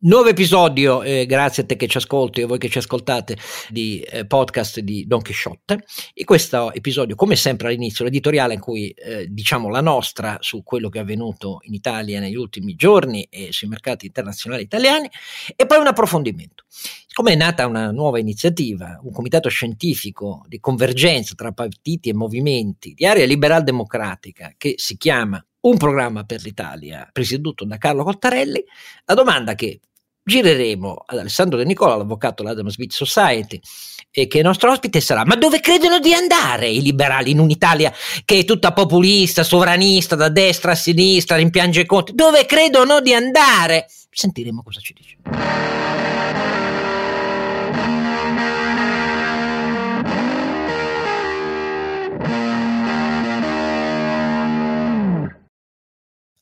Nuovo episodio, eh, grazie a te che ci ascolti e a voi che ci ascoltate, di eh, podcast di Don Quixote. E questo episodio, come sempre all'inizio, l'editoriale in cui eh, diciamo la nostra su quello che è avvenuto in Italia negli ultimi giorni e sui mercati internazionali italiani, e poi un approfondimento. Siccome è nata una nuova iniziativa, un comitato scientifico di convergenza tra partiti e movimenti di area liberal democratica che si chiama un programma per l'Italia presieduto da Carlo Cottarelli, la domanda che gireremo ad Alessandro De Nicola, l'avvocato dell'Adam Smith Society, e che il nostro ospite sarà: ma dove credono di andare i liberali in un'Italia che è tutta populista, sovranista, da destra a sinistra, rimpiange conti? Dove credono di andare? Sentiremo cosa ci dice.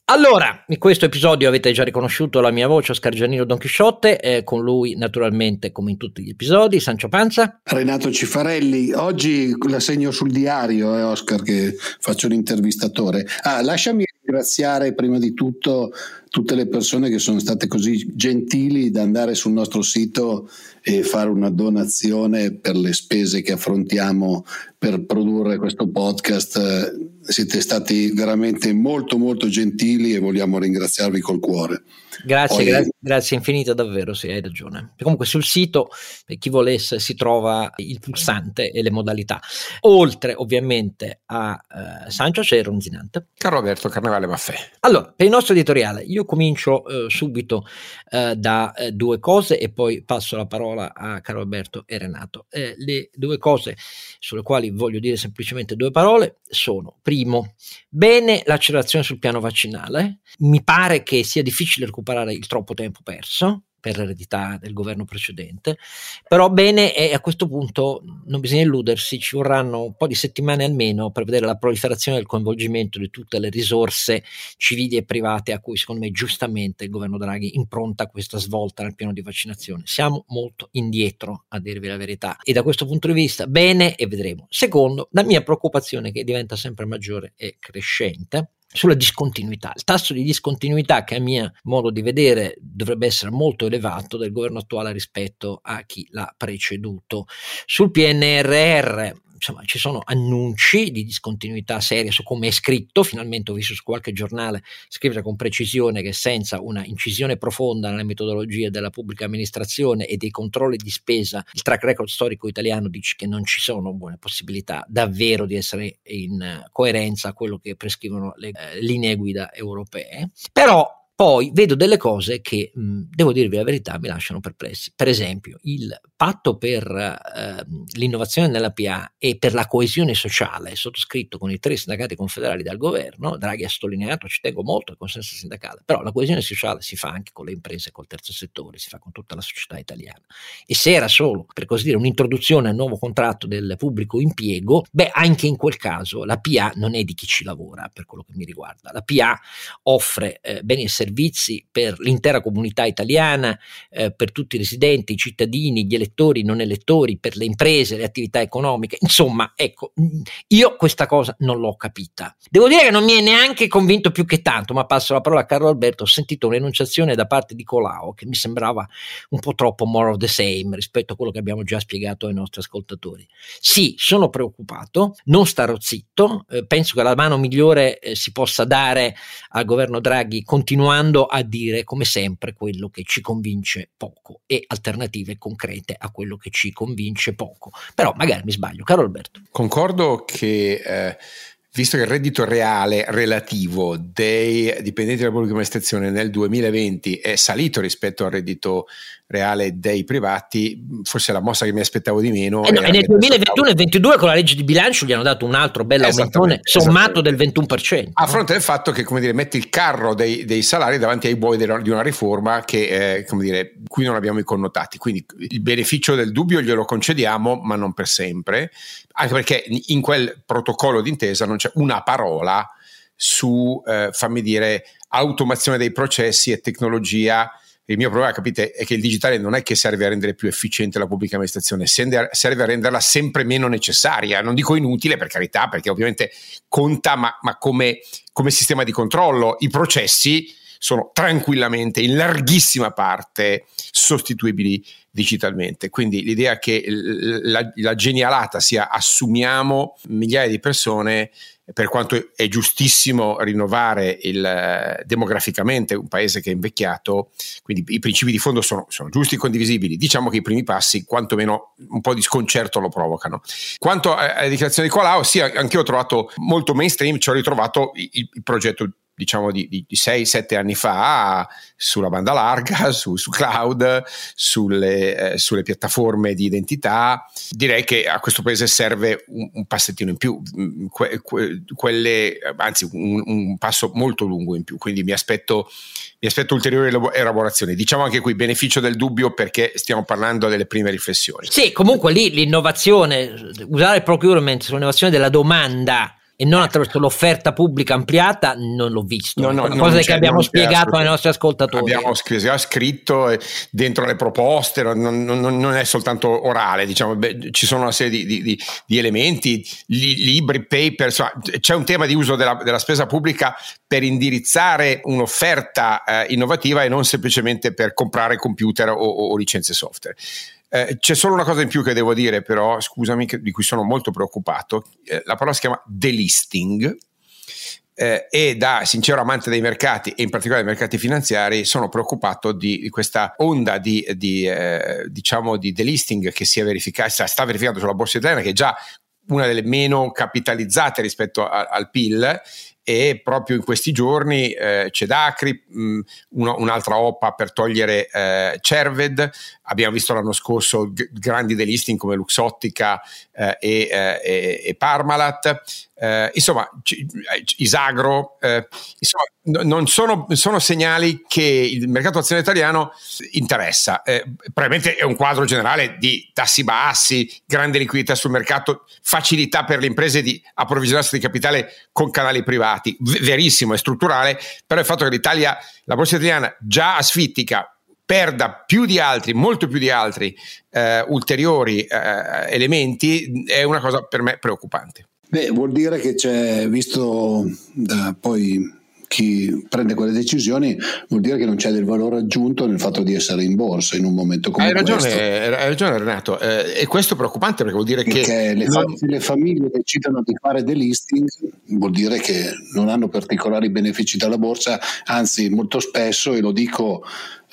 Allora, in questo episodio avete già riconosciuto la mia voce, Oscar Giannino Don Chisciotte, eh, con lui naturalmente come in tutti gli episodi, Sancio Panza. Renato Cifarelli, oggi la segno sul diario, eh, Oscar, che faccio l'intervistatore. Ah, lasciami ringraziare prima di tutto tutte le persone che sono state così gentili da andare sul nostro sito e fare una donazione per le spese che affrontiamo per produrre questo podcast. Siete stati veramente molto molto gentili e vogliamo ringraziarvi col cuore. Grazie, Poi, grazie, grazie infinite davvero, sì, hai ragione. Comunque sul sito, per chi volesse, si trova il pulsante e le modalità. Oltre ovviamente a uh, Sancio c'è Ronzinante. Caro Alberto, Carnevale Maffè. Allora, per il nostro editoriale, io comincio uh, subito uh, da due cose e poi passo la parola a Caro Alberto e Renato. le due cose sulle quali voglio dire semplicemente due parole sono, primo, bene l'accelerazione sul piano vaccinale. Mi pare che sia difficile recuperare il troppo tempo perso per l'eredità del governo precedente, però bene e a questo punto non bisogna illudersi, ci vorranno un po' di settimane almeno per vedere la proliferazione del coinvolgimento di tutte le risorse civili e private a cui secondo me giustamente il governo Draghi impronta questa svolta nel piano di vaccinazione. Siamo molto indietro a dirvi la verità e da questo punto di vista bene e vedremo. Secondo, la mia preoccupazione che diventa sempre maggiore e crescente sulla discontinuità. Il tasso di discontinuità che a mio modo di vedere dovrebbe essere molto elevato del governo attuale rispetto a chi l'ha preceduto. Sul PNRR insomma, ci sono annunci di discontinuità seria su come è scritto, finalmente ho visto su qualche giornale scrivere con precisione che senza una incisione profonda nelle metodologie della pubblica amministrazione e dei controlli di spesa, il track record storico italiano dice che non ci sono buone possibilità davvero di essere in coerenza a quello che prescrivono le eh, linee guida europee, però poi vedo delle cose che, mh, devo dirvi la verità, mi lasciano perplessi. Per esempio, il patto per eh, l'innovazione nella PA e per la coesione sociale, sottoscritto con i tre sindacati confederali dal governo, Draghi ha sottolineato, ci tengo molto, il consenso sindacale, però la coesione sociale si fa anche con le imprese, col terzo settore, si fa con tutta la società italiana. E se era solo, per così dire, un'introduzione al nuovo contratto del pubblico impiego, beh, anche in quel caso la PA non è di chi ci lavora, per quello che mi riguarda. La PA offre eh, beni e servizi per l'intera comunità italiana, eh, per tutti i residenti, i cittadini, gli elettori, i non elettori, per le imprese, le attività economiche. Insomma, ecco, io questa cosa non l'ho capita. Devo dire che non mi è neanche convinto più che tanto, ma passo la parola a Carlo Alberto, ho sentito un'enunciazione da parte di Colau che mi sembrava un po' troppo more of the same rispetto a quello che abbiamo già spiegato ai nostri ascoltatori. Sì, sono preoccupato, non starò zitto, eh, penso che la mano migliore eh, si possa dare al governo Draghi continuando continuando a dire come sempre quello che ci convince poco e alternative concrete a quello che ci convince poco. Però magari mi sbaglio, caro Alberto. Concordo che eh, visto che il reddito reale relativo dei dipendenti della pubblica amministrazione nel 2020 è salito rispetto al reddito reale dei privati, forse la mossa che mi aspettavo di meno. Eh no, e nel 2021 e 2022 con la legge di bilancio gli hanno dato un altro bel aumentone sommato del 21%. A fronte del fatto che, come dire, metti il carro dei, dei salari davanti ai buoi di una riforma che, eh, come dire, qui non abbiamo i connotati. Quindi il beneficio del dubbio glielo concediamo, ma non per sempre, anche perché in quel protocollo d'intesa non c'è una parola su, eh, fammi dire, automazione dei processi e tecnologia il mio problema, capite, è che il digitale non è che serve a rendere più efficiente la pubblica amministrazione, serve a renderla sempre meno necessaria. Non dico inutile, per carità, perché ovviamente conta, ma, ma come, come sistema di controllo. I processi sono tranquillamente in larghissima parte sostituibili digitalmente. Quindi l'idea che la, la genialata sia assumiamo migliaia di persone per quanto è giustissimo rinnovare il, demograficamente un paese che è invecchiato, quindi i principi di fondo sono, sono, giusti e condivisibili, diciamo che i primi passi quantomeno un po' di sconcerto lo provocano. Quanto alle dichiarazioni di Colau, sì, anche io ho trovato molto mainstream, ci ho ritrovato il, il progetto diciamo di, di, di 6-7 anni fa sulla banda larga, su, su cloud, sulle, eh, sulle, piattaforme di identità. Direi che a questo paese serve un, un passettino in più, mm, que, que, quelle, anzi un, un, passo molto lungo in più, quindi mi aspetto, mi aspetto ulteriori elaborazioni. Diciamo anche qui beneficio del dubbio perché stiamo parlando delle prime riflessioni. Sì, comunque lì l'innovazione, usare il procurement sull'innovazione della domanda e non attraverso l'offerta pubblica ampliata non l'ho visto. No, no, Una cosa che abbiamo spiegato ai nostri ascoltatori. Abbiamo scritto dentro le proposte, non, non, non è soltanto orale, diciamo, beh, ci sono una serie di, di, di elementi, li, libri, paper, insomma, c'è un tema di uso della, della spesa pubblica per indirizzare un'offerta eh, innovativa e non semplicemente per comprare computer o, o licenze software. Eh, c'è solo una cosa in più che devo dire, però, scusami, di cui sono molto preoccupato. Eh, la parola si chiama delisting. Eh, e da sincero amante dei mercati e in particolare dei mercati finanziari sono preoccupato di, di questa onda di, di, eh, diciamo di delisting che si è verificata, sta verificando sulla borsa italiana che è già una delle meno capitalizzate rispetto a, al PIL e proprio in questi giorni eh, c'è Dacri, mh, uno, un'altra OPA per togliere eh, Cerved, abbiamo visto l'anno scorso g- grandi delisting come Luxottica eh, e, eh, e, Parmalat, eh, insomma c- Isagro, eh, insomma non sono, sono, segnali che il mercato azione italiano interessa, probabilmente è un quadro generale di tassi bassi, grande liquidità sul mercato, facilità per le imprese di approvvigionarsi di capitale con canali privati stati, verissimo e strutturale, però il fatto che l'Italia, la borsa italiana già asfittica, perda più di altri, molto più di altri eh, ulteriori eh, elementi è una cosa per me preoccupante. Beh, vuol dire che c'è, visto da poi chi prende quelle decisioni vuol dire che non c'è del valore aggiunto nel fatto di essere in borsa in un momento come hai ragione, questo. Hai ragione Renato, eh, e questo è preoccupante perché vuol dire perché che... Le, non... le famiglie decidono di fare delisting vuol dire che non hanno particolari benefici dalla borsa, anzi molto spesso, e lo dico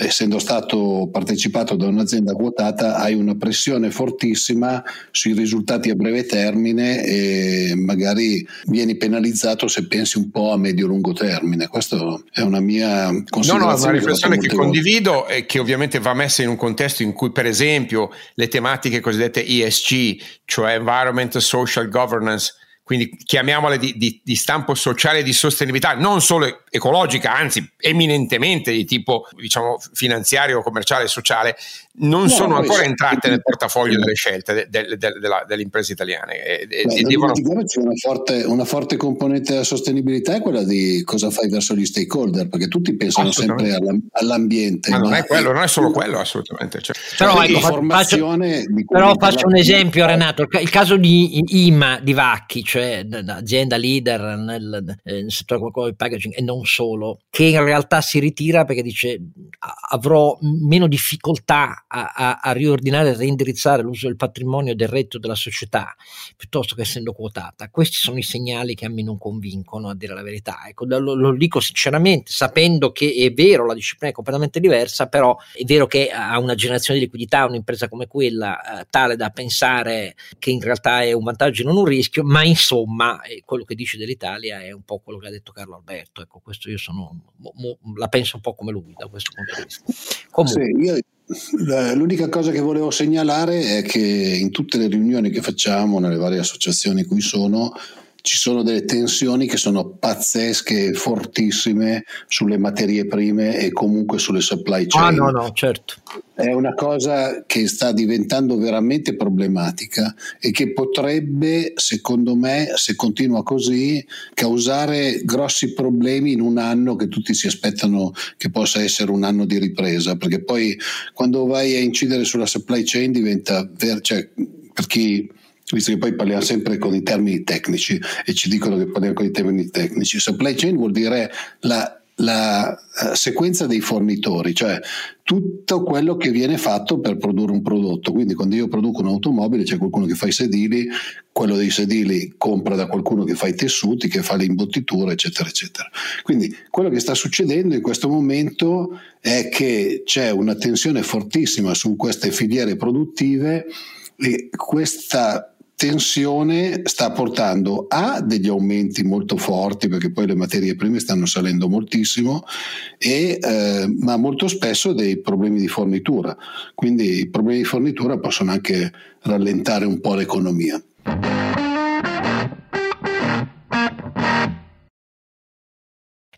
essendo stato partecipato da un'azienda quotata, hai una pressione fortissima sui risultati a breve termine e magari vieni penalizzato se pensi un po' a medio-lungo termine. Questa è una mia considerazione. No, no, una riflessione che condivido e che ovviamente va messa in un contesto in cui, per esempio, le tematiche cosiddette ESG, cioè Environment, Social Governance, quindi chiamiamole di, di, di, stampo sociale e di sostenibilità, non solo ecologica, anzi eminentemente di tipo diciamo, finanziario, commerciale e sociale, non no, sono ancora entrate nel portafoglio delle scelte de, de, de, delle imprese italiane. E, Beh, e devono... C'è una forte, una forte, componente della sostenibilità è quella di cosa fai verso gli stakeholder, perché tutti pensano sempre all'ambiente. Ma, ma non è quello, non è solo quello, assolutamente. Cioè, però, ecco, faccio, però faccio un esempio, Renato, il caso di IMA di Vacchi, cioè azienda leader nel, nel settore del packaging e non solo, che in realtà si ritira perché dice avrò meno difficoltà a, a, a, riordinare e reindirizzare l'uso del patrimonio del reddito della società piuttosto che essendo quotata. Questi sono i segnali che a me non convincono, a dire la verità. Ecco, lo, lo dico sinceramente, sapendo che è vero, la disciplina è completamente diversa, però è vero che a una generazione di liquidità un'impresa come quella eh, tale da pensare che in realtà è un vantaggio e non un rischio, ma insomma eh, quello che dice dell'Italia è un po' quello che ha detto Carlo Alberto. Ecco, questo io sono, mo, mo, la penso un po' come lui da questo punto di vista. Comunque. Sì, io L'unica cosa che volevo segnalare è che in tutte le riunioni che facciamo, nelle varie associazioni in cui sono, ci sono delle tensioni che sono pazzesche, fortissime sulle materie prime e comunque sulle supply chain. Ah, no, no, certo. È una cosa che sta diventando veramente problematica e che potrebbe, secondo me, se continua così, causare grossi problemi in un anno che tutti si aspettano che possa essere un anno di ripresa, perché poi quando vai a incidere sulla supply chain diventa, cioè, per chi visto che poi parliamo sempre con i termini tecnici e ci dicono che parliamo con i termini tecnici. Supply chain vuol dire la la uh, sequenza dei fornitori, cioè tutto quello che viene fatto per produrre un prodotto. Quindi quando io produco un'automobile c'è qualcuno che fa i sedili, quello dei sedili compra da qualcuno che fa i tessuti, che fa le imbottiture, eccetera, eccetera. Quindi quello che sta succedendo in questo momento è che c'è una tensione fortissima su queste filiere produttive e questa tensione sta portando a degli aumenti molto forti perché poi le materie prime stanno salendo moltissimo e, eh, ma molto spesso dei problemi di fornitura. Quindi i problemi di fornitura possono anche rallentare un po' l'economia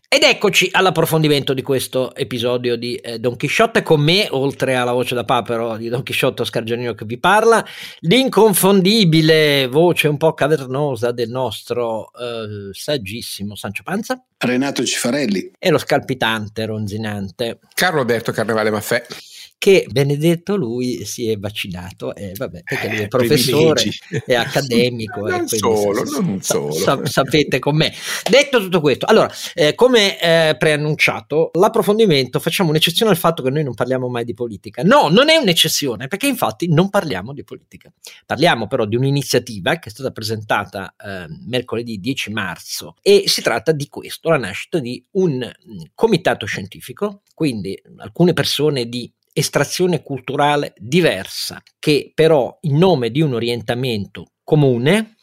Ed eccoci all'approfondimento di questo episodio di eh, Don Chisciotte con me, oltre alla voce da papero di Don Chisciotte Oscar Giannino che vi parla, l'inconfondibile voce un po' cavernosa del nostro eh, saggissimo Sancio Panza. Renato Cifarelli. E lo scalpitante, ronzinante. Carlo Alberto Carnevale Maffè che benedetto lui si è vaccinato, eh, vabbè, perché lui è eh, professore, è accademico. non eh, solo, non sa, solo. Sa, sapete com'è. Detto tutto questo, allora, eh, come eh, preannunciato, l'approfondimento facciamo un'eccezione al fatto che noi non parliamo mai di politica. No, non è un'eccezione, perché infatti non parliamo di politica. Parliamo però di un'iniziativa che è stata presentata eh, mercoledì 10 marzo e si tratta di questo, la nascita di un mm, comitato scientifico, quindi alcune persone di estrazione culturale diversa, che però in nome di un orientamento comune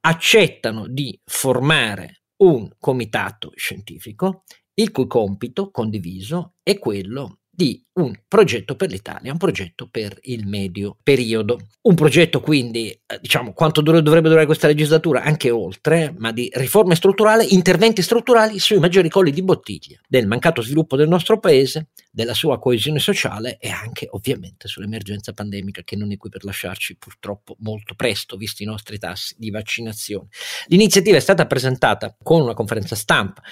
accettano di formare un comitato scientifico il cui compito condiviso è quello di un progetto per l'Italia, un progetto per il medio periodo. Un progetto quindi, eh, diciamo, quanto dovrebbe durare questa legislatura? Anche oltre, ma di riforme strutturali, interventi strutturali sui maggiori colli di bottiglia del mancato sviluppo del nostro paese, della sua coesione sociale e anche ovviamente sull'emergenza pandemica che non è qui per lasciarci purtroppo molto presto, visti i nostri tassi di vaccinazione. L'iniziativa è stata presentata con una conferenza stampa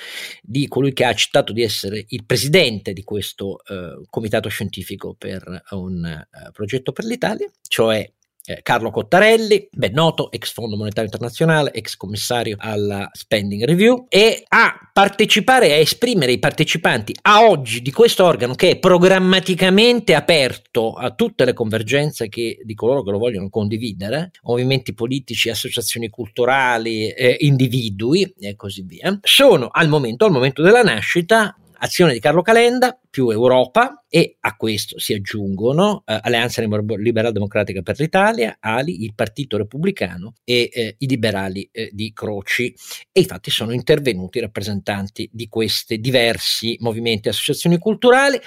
di colui che ha accettato di essere il presidente di questo eh, comitato scientifico per un uh, progetto per l'Italia, cioè eh, Carlo Cottarelli, ben noto, ex Fondo Monetario Internazionale, ex commissario alla Spending Review, e a partecipare e a esprimere i partecipanti a oggi di questo organo che è programmaticamente aperto a tutte le convergenze che, di coloro che lo vogliono condividere, movimenti politici, associazioni culturali, eh, individui e così via, sono al momento, al momento della nascita, azione di Carlo Calenda più Europa e a questo si aggiungono eh, Alleanza Liberal Democratica per l'Italia, Ali, il Partito Repubblicano e eh, i liberali eh, di Croci e infatti sono intervenuti i rappresentanti di questi diversi movimenti e associazioni culturali.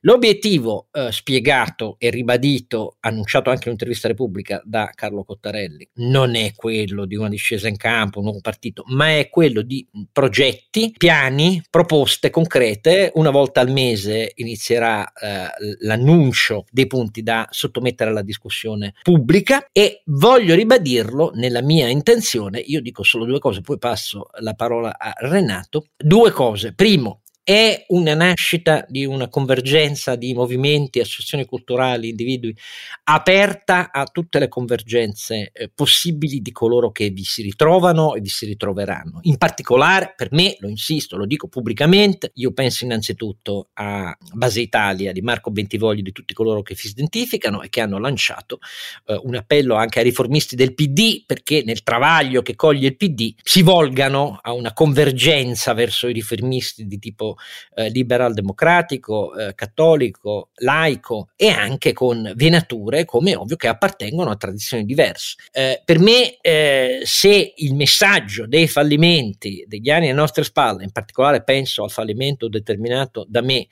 L'obiettivo eh, spiegato e ribadito, annunciato anche in un'intervista Repubblica da Carlo Cottarelli, non è quello di una discesa in campo, un nuovo partito, ma è quello di progetti, piani, proposte concrete una volta al mese inizierà eh, l'annuncio dei punti da sottomettere alla discussione pubblica e voglio ribadirlo nella mia intenzione, io dico solo due cose, poi passo la parola a Renato, due cose. Primo, è una nascita di una convergenza di movimenti, associazioni culturali, individui, aperta a tutte le convergenze eh, possibili di coloro che vi si ritrovano e vi si ritroveranno. In particolare, per me, lo insisto, lo dico pubblicamente, io penso innanzitutto a Base Italia di Marco Bentivoglio, di tutti coloro che si identificano e che hanno lanciato eh, un appello anche ai riformisti del PD perché nel travaglio che coglie il PD si volgano a una convergenza verso i riformisti di tipo eh, liberal democratico, eh, cattolico, laico e anche con venature come ovvio che appartengono a tradizioni diverse. Eh, per me eh, se il messaggio dei fallimenti degli anni alle nostre spalle, in particolare penso al fallimento determinato da me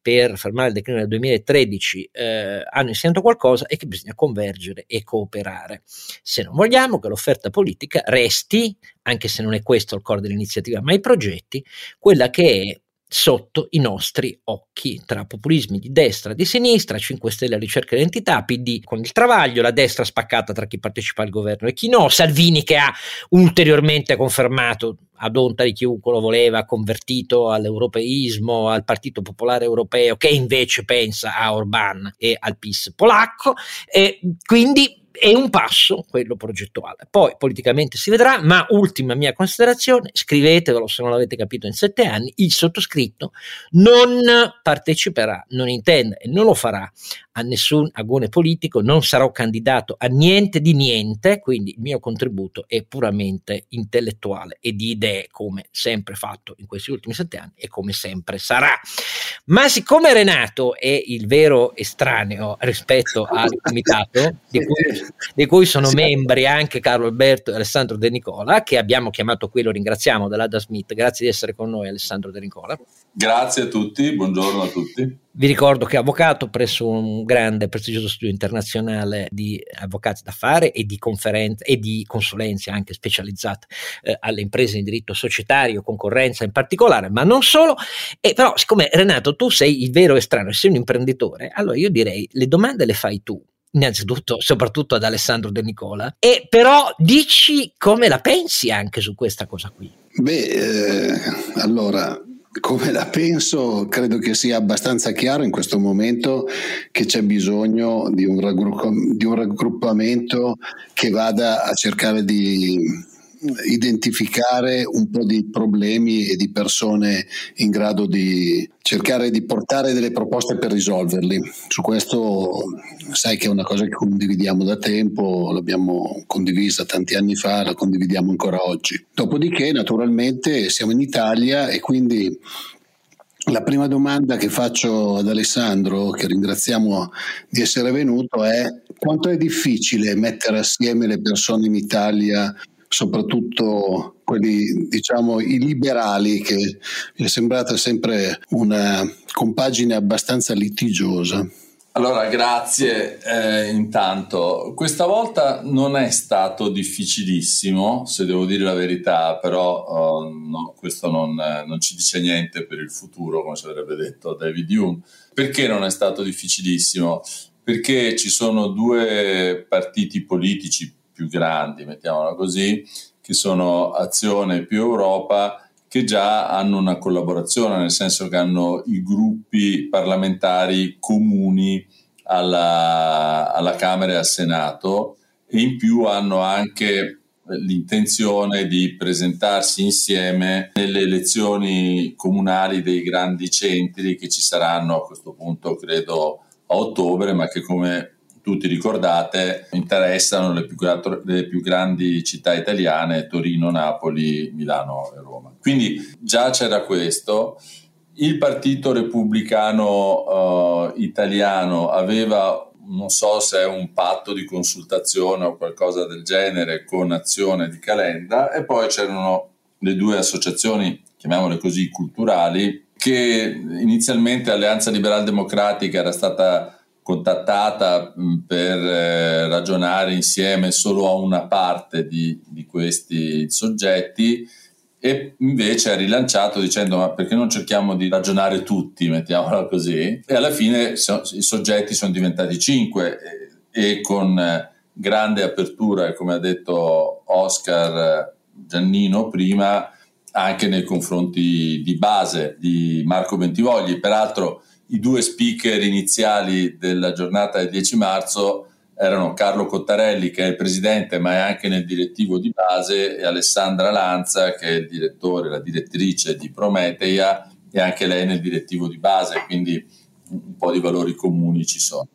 per fermare il declino del 2013, eh, hanno insegnato qualcosa è che bisogna convergere e cooperare. Se non vogliamo che l'offerta politica resti, anche se non è questo il core dell'iniziativa, ma i progetti, quella che è sotto i nostri occhi tra populismi di destra e di sinistra, 5 Stelle a ricerca di identità, PD con il travaglio, la destra spaccata tra chi partecipa al governo e chi no, Salvini che ha ulteriormente confermato ad onta di chiunque lo voleva, convertito all'europeismo, al Partito Popolare Europeo, che invece pensa a Orban e al PIS polacco. E quindi è un passo quello progettuale. Poi politicamente si vedrà, ma ultima mia considerazione, scrivetevelo se non l'avete capito in sette anni, il sottoscritto non parteciperà, non intende e non lo farà a nessun agone politico, non sarò candidato a niente di niente, quindi il mio contributo è puramente intellettuale e di idee come sempre fatto in questi ultimi sette anni e come sempre sarà. Ma siccome Renato è il vero estraneo rispetto al comitato, di cui, di cui sono membri anche Carlo Alberto e Alessandro De Nicola, che abbiamo chiamato qui, lo ringraziamo dell'Ada Smith, grazie di essere con noi Alessandro De Nicola. Grazie a tutti, buongiorno a tutti. Vi ricordo che è avvocato presso un grande prestigioso studio internazionale di avvocati d'affari e di conferenze e di consulenze anche specializzate eh, alle imprese in diritto societario, concorrenza in particolare, ma non solo. E però, siccome Renato, tu sei il vero estraneo, sei un imprenditore, allora io direi le domande le fai tu innanzitutto soprattutto ad Alessandro De Nicola e però dici come la pensi anche su questa cosa qui beh eh, allora come la penso, credo che sia abbastanza chiaro in questo momento che c'è bisogno di un, raggruppamento che vada a cercare di identificare un po' di problemi e di persone in grado di cercare di portare delle proposte per risolverli. Su questo sai che è una cosa che condividiamo da tempo, l'abbiamo condivisa tanti anni fa, la condividiamo ancora oggi. Dopodiché naturalmente siamo in Italia e quindi la prima domanda che faccio ad Alessandro, che ringraziamo di essere venuto, è quanto è difficile mettere assieme le persone in Italia soprattutto quelli, diciamo, i liberali, che mi è sembrata sempre una compagine abbastanza litigiosa. Allora, grazie eh, intanto. Questa volta non è stato difficilissimo, se devo dire la verità, però uh, no, questo non, non, ci dice niente per il futuro, come ci avrebbe detto David Hume. Perché non è stato difficilissimo? Perché ci sono due partiti politici più grandi, mettiamola così, che sono Azione più Europa, che già hanno una collaborazione, nel senso che hanno i gruppi parlamentari comuni alla, alla Camera e al Senato e in più hanno anche l'intenzione di presentarsi insieme nelle elezioni comunali dei grandi centri che ci saranno a questo punto credo a ottobre ma che come tutti ricordate, interessano le più, le più, grandi città italiane, Torino, Napoli, Milano e Roma. Quindi già c'era questo. Il partito repubblicano uh, italiano aveva, non so se è un patto di consultazione o qualcosa del genere, con Azione di Calenda e poi c'erano le due associazioni, chiamiamole così, culturali, che inizialmente Alleanza Liberal Democratica era stata contattata per eh, ragionare insieme solo a una parte di, di, questi soggetti e invece ha rilanciato dicendo ma perché non cerchiamo di ragionare tutti, mettiamola così, e alla fine so, i soggetti sono diventati cinque e, e con grande apertura, come ha detto Oscar Giannino prima, anche nei confronti di base di Marco Bentivogli. Peraltro i due speaker iniziali della giornata del 10 marzo erano Carlo Cottarelli, che è il presidente, ma è anche nel direttivo di base, e Alessandra Lanza, che è il direttore, la direttrice di Prometeia, e anche lei nel direttivo di base, quindi un po' di valori comuni ci sono.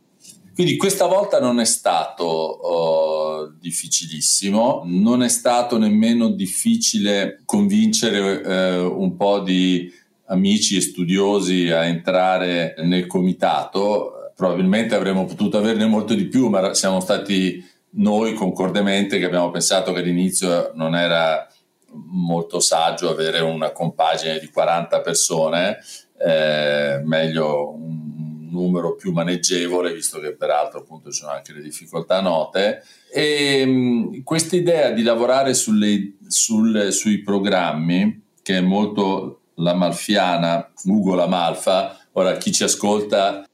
Quindi questa volta non è stato oh, difficilissimo, non è stato nemmeno difficile convincere eh, un po' di amici e studiosi a entrare nel comitato. Probabilmente avremmo potuto averne molto di più, ma siamo stati noi concordemente che abbiamo pensato che all'inizio non era molto saggio avere una compagine di 40 persone, eh, meglio un numero più maneggevole, visto che peraltro appunto ci sono anche le difficoltà note. E questa idea di lavorare sulle, sul, sui programmi, che è molto la Malfiana, Ugo La Malfa, ora chi ci ascolta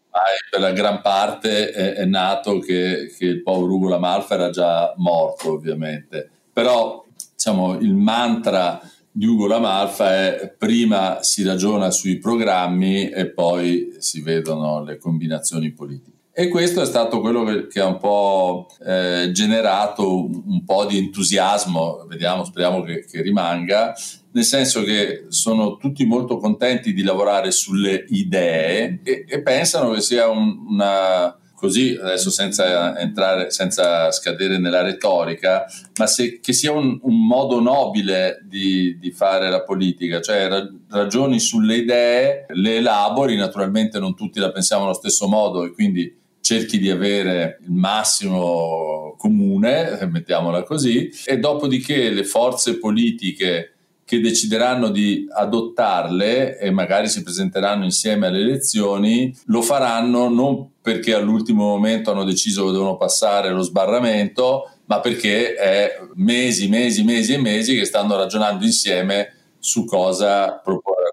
per la gran parte è, è nato che, che, il povero Ugo La Malfa era già morto ovviamente, però diciamo, il mantra di Ugo La Malfa è prima si ragiona sui programmi e poi si vedono le combinazioni politiche. E questo è stato quello che, che ha un po' eh, generato un, un, po' di entusiasmo, vediamo, speriamo che, che, rimanga, nel senso che sono tutti molto contenti di lavorare sulle idee e, e pensano che sia un, una, così adesso senza entrare, senza scadere nella retorica, ma se, che sia un, un modo nobile di, di, fare la politica, cioè ragioni sulle idee, le elabori, naturalmente non tutti la pensiamo allo stesso modo e quindi cerchi di avere il massimo comune, mettiamola così, e dopodiché le forze politiche che decideranno di adottarle e magari si presenteranno insieme alle elezioni, lo faranno non perché all'ultimo momento hanno deciso che devono passare lo sbarramento, ma perché è mesi, mesi, mesi e mesi che stanno ragionando insieme su cosa proporre.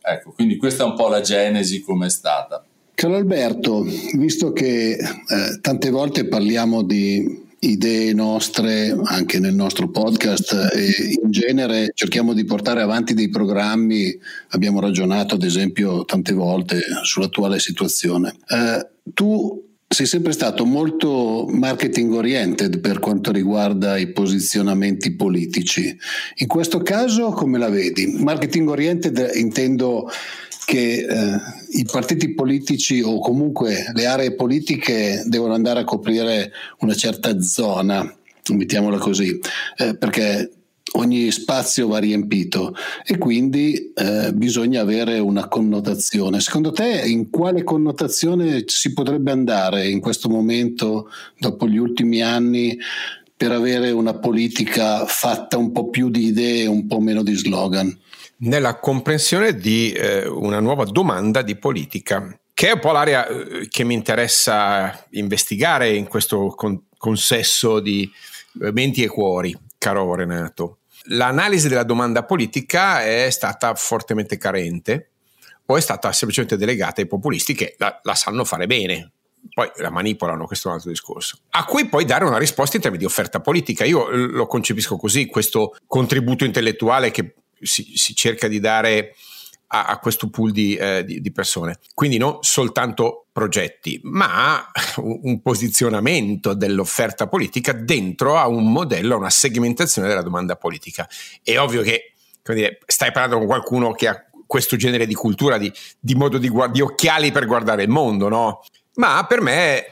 Ecco, quindi questa è un po' la genesi come è stata. Caro Alberto, visto che eh, tante volte parliamo di idee nostre anche nel nostro podcast e in genere cerchiamo di portare avanti dei programmi, abbiamo ragionato ad esempio tante volte sull'attuale situazione. Eh, tu sei sempre stato molto marketing oriented per quanto riguarda i posizionamenti politici. In questo caso come la vedi? Marketing oriented intendo che eh, i partiti politici o comunque le aree politiche devono andare a coprire una certa zona, mettiamola così, eh, perché ogni spazio va riempito e quindi eh, bisogna avere una connotazione. Secondo te in quale connotazione si potrebbe andare in questo momento, dopo gli ultimi anni, per avere una politica fatta un po' più di idee e un po' meno di slogan? Nella comprensione di eh, una nuova domanda di politica, che è un po' l'area eh, che mi interessa investigare in questo con- consesso di eh, menti e cuori, caro Renato. L'analisi della domanda politica è stata fortemente carente o è stata semplicemente delegata ai populisti che la, la sanno fare bene, poi la manipolano, questo è un altro discorso, a cui poi dare una risposta in termini di offerta politica. Io lo concepisco così, questo contributo intellettuale che si, si cerca di dare a, a questo pool di, eh, di, di, persone. Quindi non soltanto progetti, ma un, posizionamento dell'offerta politica dentro a un modello, a una segmentazione della domanda politica. È ovvio che dire, stai parlando con qualcuno che ha questo genere di cultura, di, di modo di, guard- di occhiali per guardare il mondo, no? Ma per me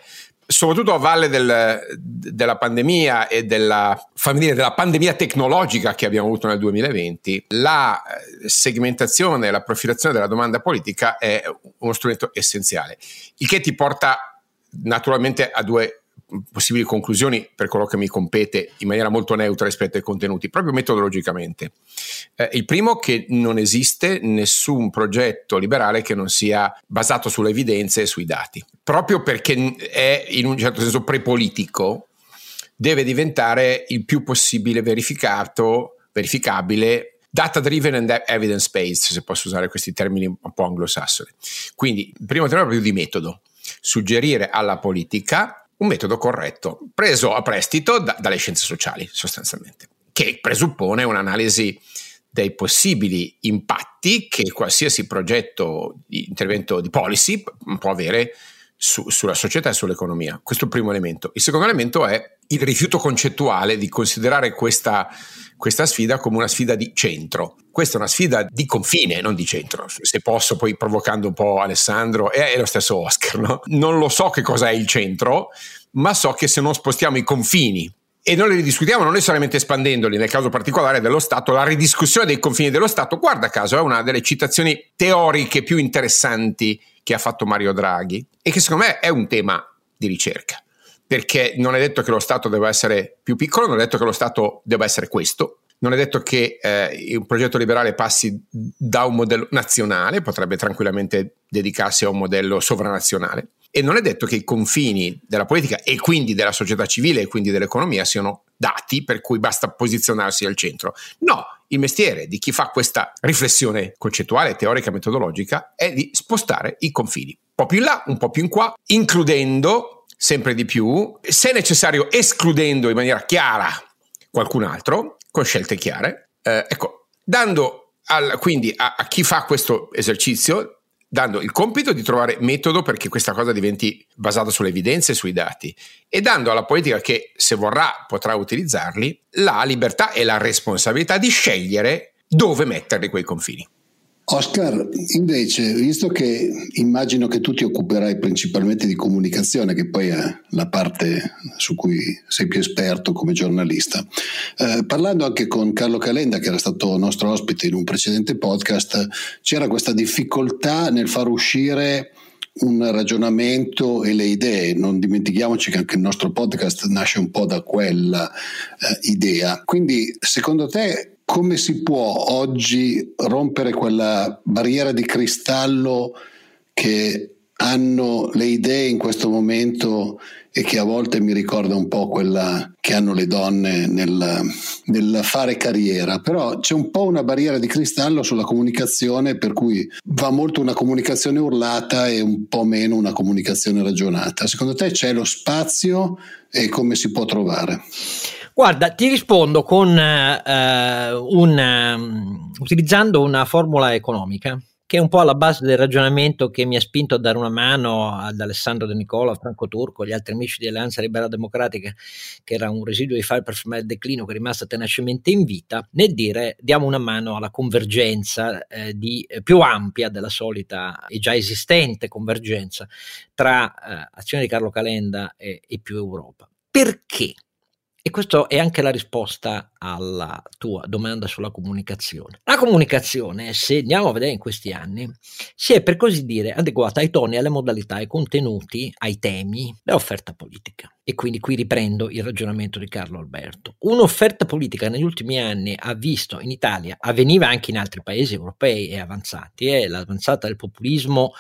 soprattutto a valle del, della pandemia e della, della pandemia tecnologica che abbiamo avuto nel 2020, la eh, segmentazione, la profilazione della domanda politica è uno strumento essenziale, il che ti porta naturalmente a due possibili conclusioni per quello che mi compete in maniera molto neutra rispetto ai contenuti, proprio metodologicamente. Eh, il primo che non esiste nessun progetto liberale che non sia basato sulle evidenze e sui dati, proprio perché è in un certo senso prepolitico, deve diventare il più possibile verificato, verificabile data driven and evidence based, se posso usare questi termini un po' anglosassoni. Quindi, il primo tema è proprio di metodo, suggerire alla politica un metodo corretto, preso a prestito da, dalle scienze sociali sostanzialmente, che presuppone un'analisi dei possibili impatti che qualsiasi progetto di intervento di policy può avere su, sulla società e sull'economia. Questo è il primo elemento. Il secondo elemento è il rifiuto concettuale di considerare questa, questa sfida come una sfida di centro. Questa è una sfida di confine, non di centro. Se posso, poi provocando un po' Alessandro, è lo stesso Oscar. No? Non lo so che cosa è il centro, ma so che se non spostiamo i confini e non li ridiscutiamo non necessariamente espandendoli, nel caso particolare dello Stato, la ridiscussione dei confini dello Stato, guarda caso, è una delle citazioni teoriche più interessanti che ha fatto Mario Draghi e che secondo me è un tema di ricerca, perché non è detto che lo Stato debba essere più piccolo, non è detto che lo Stato debba essere questo, non è detto che eh, un progetto liberale passi da un modello nazionale, potrebbe tranquillamente dedicarsi a un modello sovranazionale. E non è detto che i confini della politica e quindi della società civile e quindi dell'economia siano dati per cui basta posizionarsi al centro. No, il mestiere di chi fa questa riflessione concettuale, teorica, metodologica è di spostare i confini, un po' più in là, un po' più in qua, includendo sempre di più, se necessario escludendo in maniera chiara qualcun altro, con scelte chiare. Eh, ecco, dando al, quindi a, a chi fa questo esercizio dando il compito di trovare metodo perché questa cosa diventi basata sulle evidenze e sui dati e dando alla politica che se vorrà potrà utilizzarli la libertà e la responsabilità di scegliere dove metterli quei confini. Oscar, invece, visto che immagino che tu ti occuperai principalmente di comunicazione, che poi è la parte su cui sei più esperto come giornalista, eh, parlando anche con Carlo Calenda, che era stato nostro ospite in un precedente podcast, c'era questa difficoltà nel far uscire un ragionamento e le idee. Non dimentichiamoci che anche il nostro podcast nasce un po' da quella eh, idea. Quindi, secondo te, come si può oggi rompere quella barriera di cristallo che hanno le idee in questo momento e che a volte mi ricorda un po' quella che hanno le donne nel, nel, fare carriera, però c'è un po' una barriera di cristallo sulla comunicazione per cui va molto una comunicazione urlata e un po' meno una comunicazione ragionata. Secondo te c'è lo spazio e come si può trovare? Guarda, ti rispondo con, uh, un, um, utilizzando una formula economica che è un po' alla base del ragionamento che mi ha spinto a dare una mano ad Alessandro De Nicola, Franco Turco, agli altri amici di Alleanza Liberale Democratica, che era un residuo di fare per fermare il declino che è rimasto tenacemente in vita, nel dire diamo una mano alla convergenza eh, di, eh, più ampia della solita e già esistente convergenza tra eh, azione di Carlo Calenda e, e più Europa. Perché? E questa è anche la risposta alla tua domanda sulla comunicazione. La comunicazione, se andiamo a vedere in questi anni, si è per così dire adeguata ai toni, alle modalità, ai contenuti, ai temi dell'offerta politica. E quindi qui riprendo il ragionamento di Carlo Alberto. Un'offerta politica negli ultimi anni ha visto in Italia, avveniva anche in altri paesi europei e avanzati, eh, l'avanzata del populismo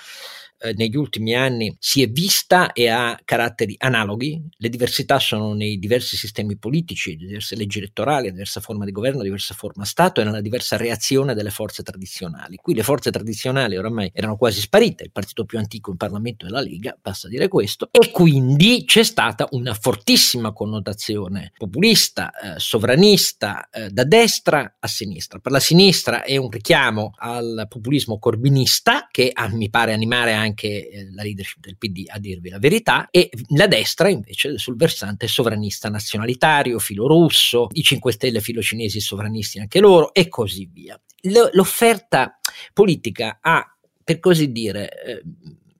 eh, negli ultimi anni si è vista e ha caratteri analoghi, le diversità sono nei diversi sistemi politici, diverse leggi elettorali, diversa forma di governo, diversa forma Stato e nella diversa reazione delle forze tradizionali. Qui le forze tradizionali oramai erano quasi sparite, il partito più antico in Parlamento è la Lega, basta dire questo, e quindi c'è stata una fortissima connotazione populista, eh, sovranista, eh, da destra a sinistra. Per la sinistra è un richiamo al populismo corbinista che a, mi pare animare anche anche eh, la leadership del PD a dirvi la verità, e la destra invece sul versante sovranista nazionalitario, filo russo, i 5 Stelle filo cinesi sovranisti anche loro e così via. L'offerta politica ha, per così dire, eh,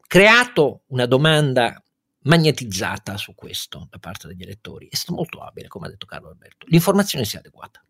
creato una domanda magnetizzata su questo da parte degli elettori. È stato molto abile, come ha detto Carlo Alberto. L'informazione sia adeguata.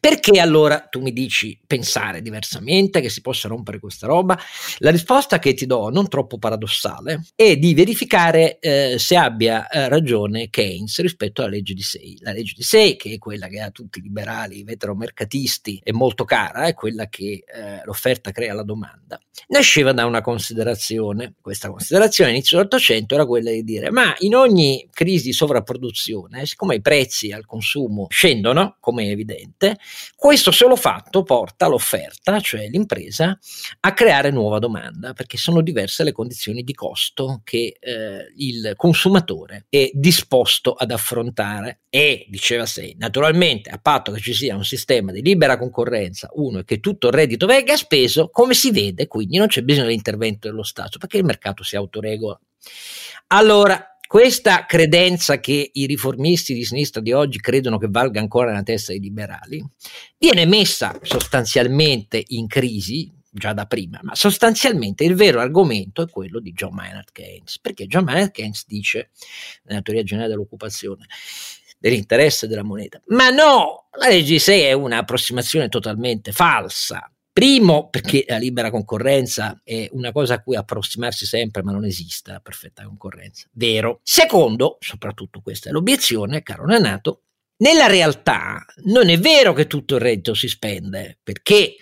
Perché allora tu mi dici pensare diversamente, che si possa rompere questa roba? La risposta che ti do, non troppo paradossale, è di verificare eh, se abbia eh, ragione Keynes rispetto alla legge di Say. La legge di Say, che è quella che a tutti i liberali veteromercatisti è molto cara, è quella che eh, l'offerta crea la domanda, nasceva da una considerazione. Questa considerazione all'inizio dell'Ottocento era quella di dire ma in ogni crisi di sovrapproduzione, siccome i prezzi al consumo scendono, come è evidente, cliente, questo solo fatto porta l'offerta, cioè l'impresa, a creare nuova domanda, perché sono diverse le condizioni di costo che eh, il consumatore è disposto ad affrontare. E, diceva Sei, naturalmente a patto che ci sia un sistema di libera concorrenza, uno, e che tutto il reddito venga speso, come si vede, quindi non c'è bisogno dell'intervento dello Stato, perché il mercato si autoregola. Allora, questa credenza che i riformisti di sinistra di oggi credono che valga ancora nella testa dei liberali viene messa sostanzialmente in crisi già da prima, ma sostanzialmente il vero argomento è quello di John Maynard Keynes, perché John Maynard Keynes dice nella teoria generale dell'occupazione dell'interesse della moneta, ma no, la legge 6 è un'approssimazione totalmente falsa, Primo, perché la libera concorrenza è una cosa a cui approssimarsi sempre, ma non esiste la perfetta concorrenza. Vero. Secondo, soprattutto questa è l'obiezione, caro Nanato, nella realtà non è vero che tutto il reddito si spende, perché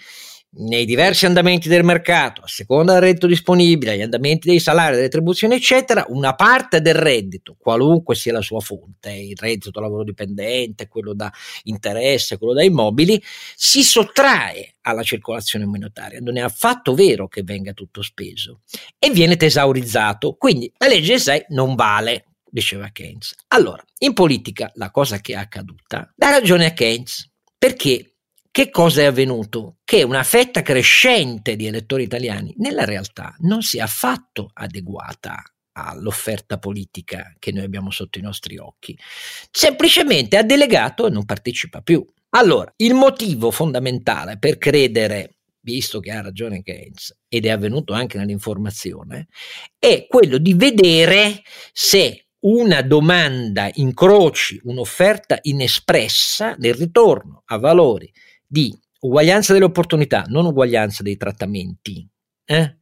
nei diversi andamenti del mercato, a seconda del reddito disponibile, gli andamenti dei salari, delle retribuzioni, eccetera, una parte del reddito, qualunque sia la sua fonte, il reddito da lavoro dipendente, quello da interesse, quello da immobili, si sottrae alla circolazione monetaria. Non è affatto vero che venga tutto speso e viene tesaurizzato. Quindi la legge 6 non vale, diceva Keynes. Allora, in politica la cosa che è accaduta dà ragione a Keynes perché che cosa è avvenuto? che una fetta crescente di elettori italiani nella realtà non sia affatto adeguata all'offerta politica che noi abbiamo sotto i nostri occhi. Semplicemente ha delegato e non partecipa più. Allora, il motivo fondamentale per credere, visto che ha ragione Keynes, ed è avvenuto anche nell'informazione, è quello di vedere se una domanda incroci un'offerta inespressa nel ritorno a valori di uguaglianza delle opportunità, non uguaglianza dei trattamenti, eh?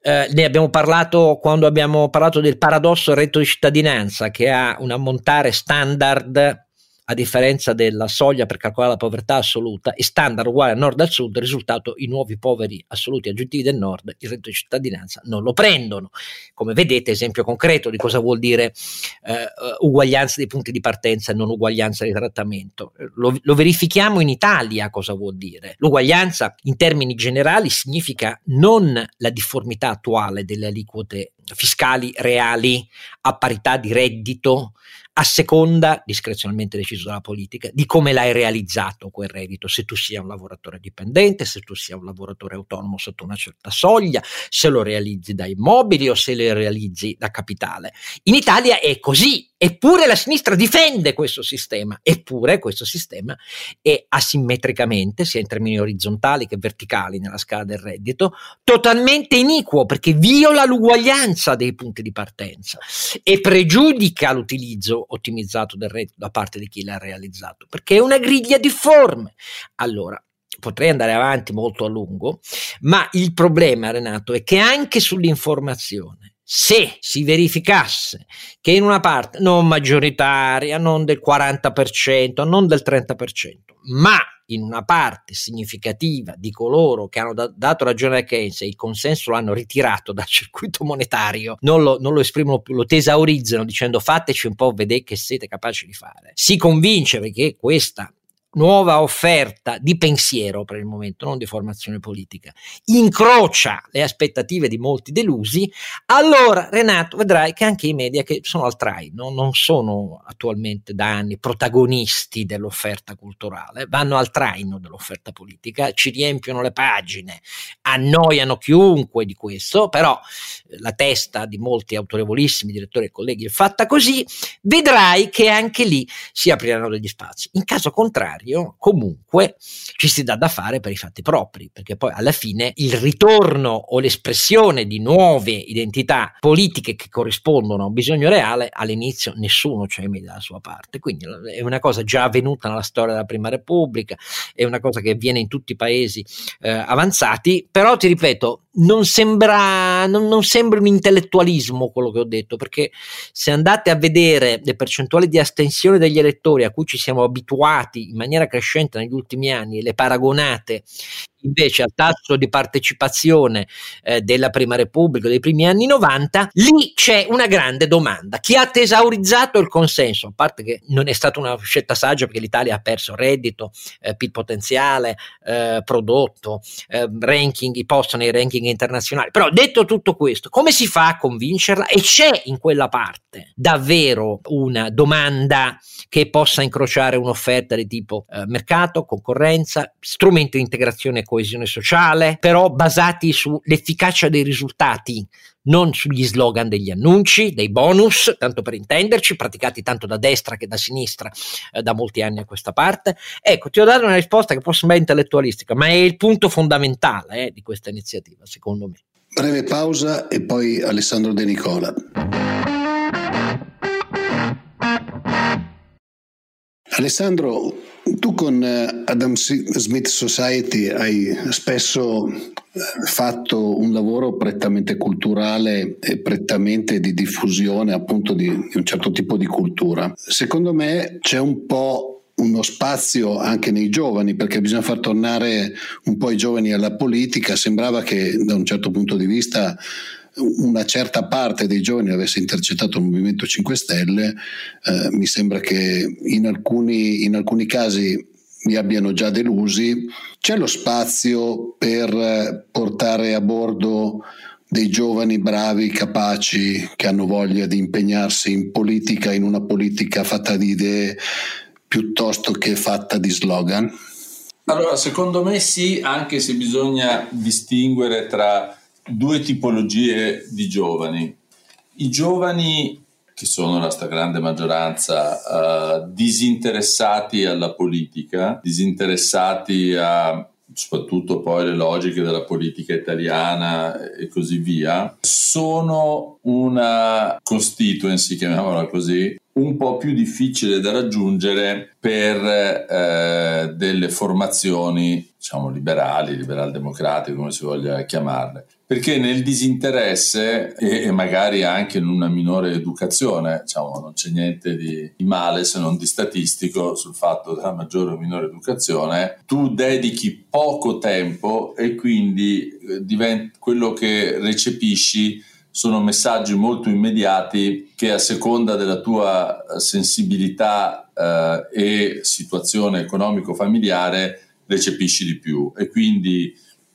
Eh, ne abbiamo parlato quando abbiamo parlato del paradosso reddito di cittadinanza che ha un ammontare standard a differenza della soglia per calcolare la povertà assoluta, è standard uguale a nord al sud, il risultato i nuovi poveri assoluti aggiuntivi del nord, il reddito di cittadinanza non lo prendono. Come vedete, esempio concreto di cosa vuol dire eh, uguaglianza dei punti di partenza e non uguaglianza di trattamento. Lo, lo verifichiamo in Italia cosa vuol dire. L'uguaglianza in termini generali significa non la difformità attuale delle aliquote fiscali reali a parità di reddito, a seconda, discrezionalmente deciso dalla politica, di come l'hai realizzato quel reddito, se tu sia un lavoratore dipendente, se tu sia un lavoratore autonomo sotto una certa soglia, se lo realizzi da immobili o se lo realizzi da capitale. In Italia è così, Eppure la sinistra difende questo sistema, eppure questo sistema è asimmetricamente, sia in termini orizzontali che verticali nella scala del reddito, totalmente iniquo perché viola l'uguaglianza dei punti di partenza e pregiudica l'utilizzo ottimizzato del reddito da parte di chi l'ha realizzato, perché è una griglia difforme. Allora, potrei andare avanti molto a lungo, ma il problema, Renato, è che anche sull'informazione se si verificasse che in una parte non maggioritaria, non del 40%, non del 30%, ma in una parte significativa di coloro che hanno da- dato ragione a Keynes e il consenso lo hanno ritirato dal circuito monetario, non lo, non lo esprimono più, lo tesaurizzano dicendo fateci un po' vedere che siete capaci di fare. Si convince che questa nuova offerta di pensiero per il momento, non di formazione politica, incrocia le aspettative di molti delusi, allora Renato vedrai che anche i media che sono al traino, non sono attualmente da anni protagonisti dell'offerta culturale, vanno al traino dell'offerta politica, ci riempiono le pagine, annoiano chiunque di questo, però eh, la testa di molti autorevolissimi direttori e colleghi è fatta così, vedrai che anche lì si apriranno degli spazi. In caso contrario, comunque ci si dà da fare per i fatti propri, perché poi alla fine il ritorno o l'espressione di nuove identità politiche che corrispondono a un bisogno reale, all'inizio nessuno c'è mai dalla sua parte. Quindi è una cosa già avvenuta nella storia della Prima Repubblica, è una cosa che avviene in tutti i paesi eh, avanzati, però ti ripeto, non sembra, non, non sembra un intellettualismo quello che ho detto, perché se andate a vedere le percentuali di astensione degli elettori a cui ci siamo abituati in maniera crescente negli ultimi anni e le paragonate invece al tasso di partecipazione eh, della Prima Repubblica dei primi anni 90, lì c'è una grande domanda. Chi ha tesaurizzato il consenso? A parte che non è stata una scelta saggia perché l'Italia ha perso reddito, eh, PIL potenziale, eh, prodotto, eh, ranking, i post nei ranking internazionali. Però detto tutto questo, come si fa a convincerla? E c'è in quella parte davvero una domanda che possa incrociare un'offerta di tipo eh, mercato, concorrenza, strumento di integrazione coesione sociale, però basati sull'efficacia dei risultati, non sugli slogan degli annunci, dei bonus, tanto per intenderci, praticati tanto da destra che da sinistra eh, da molti anni a questa parte. Ecco, ti ho dato una risposta che può sembrare intellettualistica, ma è il punto fondamentale eh, di questa iniziativa, secondo me. Breve pausa e poi Alessandro De Nicola. Alessandro, tu con eh, Adam Smith Society hai spesso fatto un lavoro prettamente culturale e prettamente di diffusione appunto di, di un certo tipo di cultura. Secondo me c'è un po' uno spazio anche nei giovani, perché bisogna far tornare un po' i giovani alla politica. Sembrava che da un certo punto di vista una certa parte dei giovani avesse intercettato il Movimento 5 Stelle, eh, mi sembra che in alcuni, in alcuni casi mi abbiano già delusi. C'è lo spazio per portare a bordo dei giovani bravi, capaci, che hanno voglia di impegnarsi in politica, in una politica fatta di idee piuttosto che fatta di slogan? Allora, secondo me sì, anche se bisogna distinguere tra due tipologie di giovani. I giovani, che sono la stragrande maggioranza, uh, disinteressati alla politica, disinteressati a soprattutto poi le logiche della politica italiana e così via, sono una constituency, chiamiamola così, un po' più difficile da raggiungere per eh, delle formazioni, diciamo, liberali, liberal-democratiche, come si voglia chiamarle. Perché nel disinteresse e, e, magari anche in una minore educazione, diciamo, non c'è niente di, di male se non di statistico sul fatto della maggiore o minore educazione, tu dedichi poco tempo e quindi eh, divent- quello che recepisci sono messaggi molto immediati che a seconda della tua sensibilità eh, e situazione economico-familiare recepisci di più. E quindi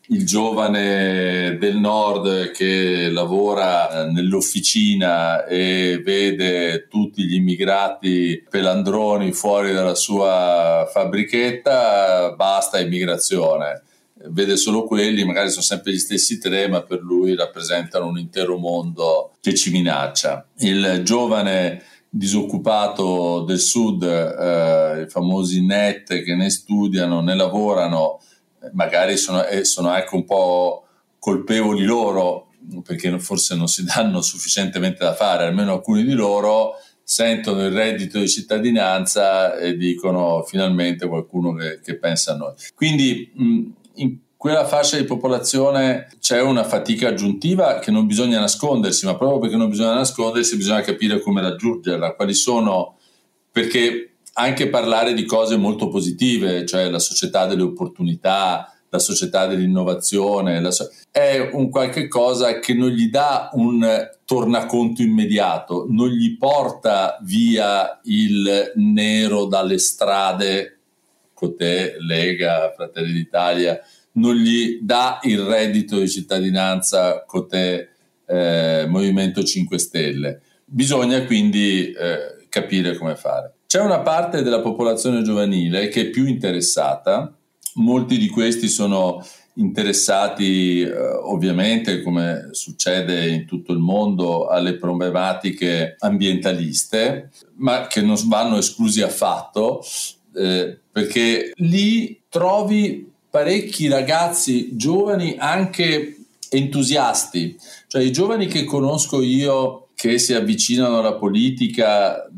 il giovane del nord che lavora nell'officina e vede tutti gli immigrati pelandroni fuori dalla sua fabbrichetta, basta immigrazione vede solo quelli, magari sono sempre gli stessi tre, ma per lui rappresentano un intero mondo che ci minaccia. Il giovane disoccupato del sud, eh, i famosi net che ne studiano, ne lavorano, magari sono, eh, sono anche un po' colpevoli loro, perché forse non si danno sufficientemente da fare, almeno alcuni di loro sentono il reddito di cittadinanza e dicono finalmente qualcuno che, che pensa a noi. Quindi mh, in quella fascia di popolazione c'è una fatica aggiuntiva che non bisogna nascondersi, ma proprio perché non bisogna nascondersi bisogna capire come raggiungerla, quali sono, perché anche parlare di cose molto positive, cioè la società delle opportunità, la società dell'innovazione, so- è un qualche cosa che non gli dà un tornaconto immediato, non gli porta via il nero dalle strade Cotè, Lega, Fratelli d'Italia, non gli dà il reddito di cittadinanza Cotè, eh, Movimento 5 Stelle. Bisogna quindi eh, capire come fare. C'è una parte della popolazione giovanile che è più interessata, molti di questi sono interessati eh, ovviamente come succede in tutto il mondo alle problematiche ambientaliste ma che non vanno esclusi affatto eh, perché lì trovi parecchi ragazzi giovani anche entusiasti, cioè i giovani che conosco io che si avvicinano alla politica